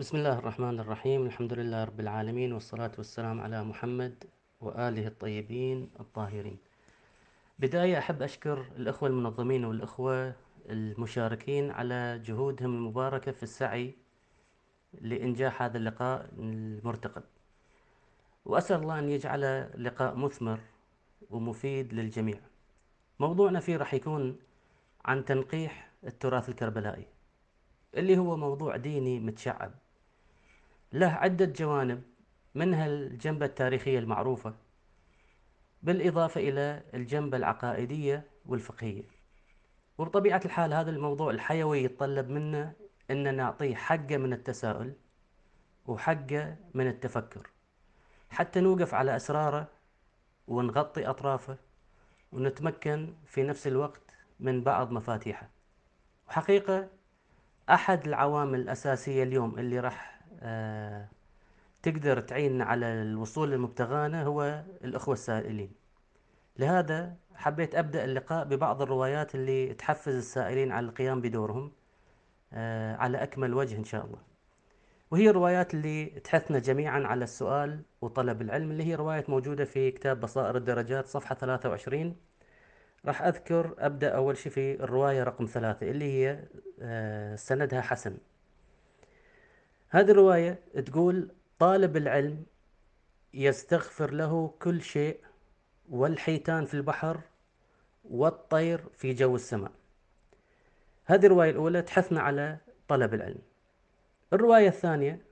بسم الله الرحمن الرحيم الحمد لله رب العالمين والصلاة والسلام على محمد وآله الطيبين الطاهرين بداية أحب أشكر الأخوة المنظمين والأخوة المشاركين على جهودهم المباركة في السعي لإنجاح هذا اللقاء المرتقب وأسأل الله أن يجعل لقاء مثمر ومفيد للجميع موضوعنا فيه راح يكون عن تنقيح التراث الكربلائي اللي هو موضوع ديني متشعب له عدة جوانب. منها الجنبة التاريخية المعروفة بالإضافة إلى الجنبة العقائدية والفقهية. وبطبيعة الحال هذا الموضوع الحيوي يتطلب منا أن نعطيه حقه من التساؤل وحقه من التفكر. حتى نوقف على أسراره ونغطي أطرافه ونتمكن في نفس الوقت من بعض مفاتيحه. وحقيقة أحد العوامل الأساسية اليوم اللي راح تقدر تعين على الوصول لمبتغانا هو الأخوة السائلين. لهذا حبيت أبدأ اللقاء ببعض الروايات اللي تحفز السائلين على القيام بدورهم آه، على أكمل وجه إن شاء الله. وهي الروايات اللي تحثنا جميعا على السؤال وطلب العلم اللي هي رواية موجودة في كتاب بصائر الدرجات صفحة 23 راح أذكر أبدأ أول شيء في الرواية رقم ثلاثة اللي هي آه، سندها حسن. هذه الرواية تقول طالب العلم يستغفر له كل شيء والحيتان في البحر والطير في جو السماء. هذه الرواية الأولى تحثنا على طلب العلم. الرواية الثانية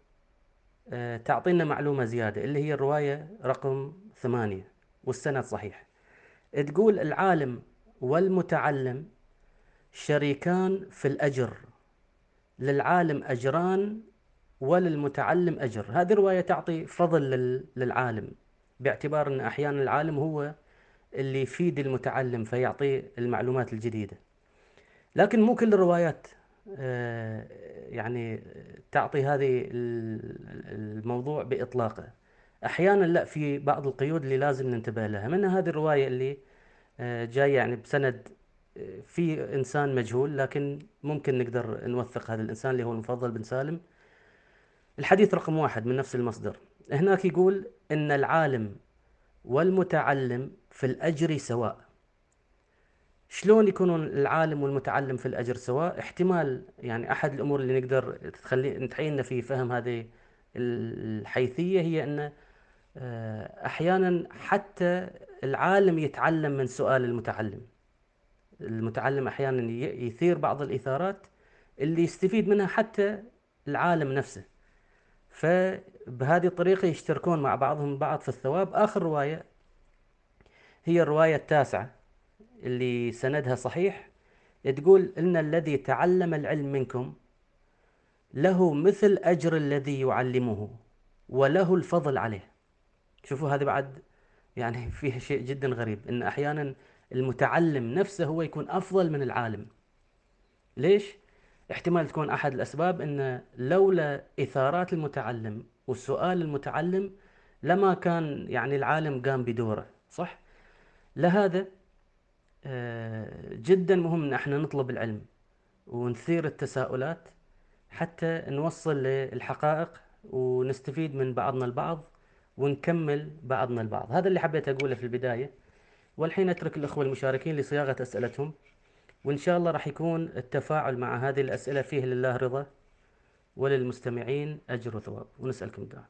آه، تعطينا معلومة زيادة اللي هي الرواية رقم ثمانية والسند صحيح. تقول العالم والمتعلم شريكان في الأجر للعالم أجران وللمتعلم أجر. هذه الرواية تعطي فضل للعالم باعتبار أن أحيانا العالم هو اللي يفيد المتعلم فيعطيه المعلومات الجديدة. لكن مو كل الروايات آه، يعني تعطي هذه الموضوع بإطلاقه. أحيانا لا في بعض القيود اللي لازم ننتبه لها. منها هذه الرواية اللي آه، جاية يعني بسند آه، في إنسان مجهول لكن ممكن نقدر نوثق هذا الإنسان اللي هو المفضل بن سالم. الحديث رقم واحد من نفس المصدر. هناك يقول إن العالم والمتعلم في الأجر سواء. شلون يكونون العالم والمتعلم في الأجر سواء؟ احتمال يعني أحد الأمور اللي نقدر تخلي تعيننا في فهم هذه الحيثية هي أن آه، أحيانا حتى العالم يتعلم من سؤال المتعلم. المتعلم أحيانا يثير بعض الإثارات اللي يستفيد منها حتى العالم نفسه. فبهذه الطريقة يشتركون مع بعضهم بعض في الثواب. آخر رواية هي الرواية التاسعة اللي سندها صحيح تقول إن الذي تعلم العلم منكم له مثل أجر الذي يعلمه وله الفضل عليه. شوفوا هذا بعد يعني فيها شيء جدا غريب إن أحيانا المتعلم نفسه هو يكون أفضل من العالم. ليش؟ احتمال تكون أحد الأسباب أن لولا إثارات المتعلم وسؤال المتعلم لما كان يعني العالم قام بدوره صح؟ لهذا آه، جدا مهم إن إحنا نطلب العلم ونثير التساؤلات حتى نوصل للحقائق ونستفيد من بعضنا البعض ونكمل بعضنا البعض. هذا اللي حبيت أقوله في البداية. والحين أترك الأخوة المشاركين لصياغة أسئلتهم. وإن شاء الله راح يكون التفاعل مع هذه الأسئلة فيه لله رضا وللمستمعين أجر وثواب. ونسألكم الدعاء.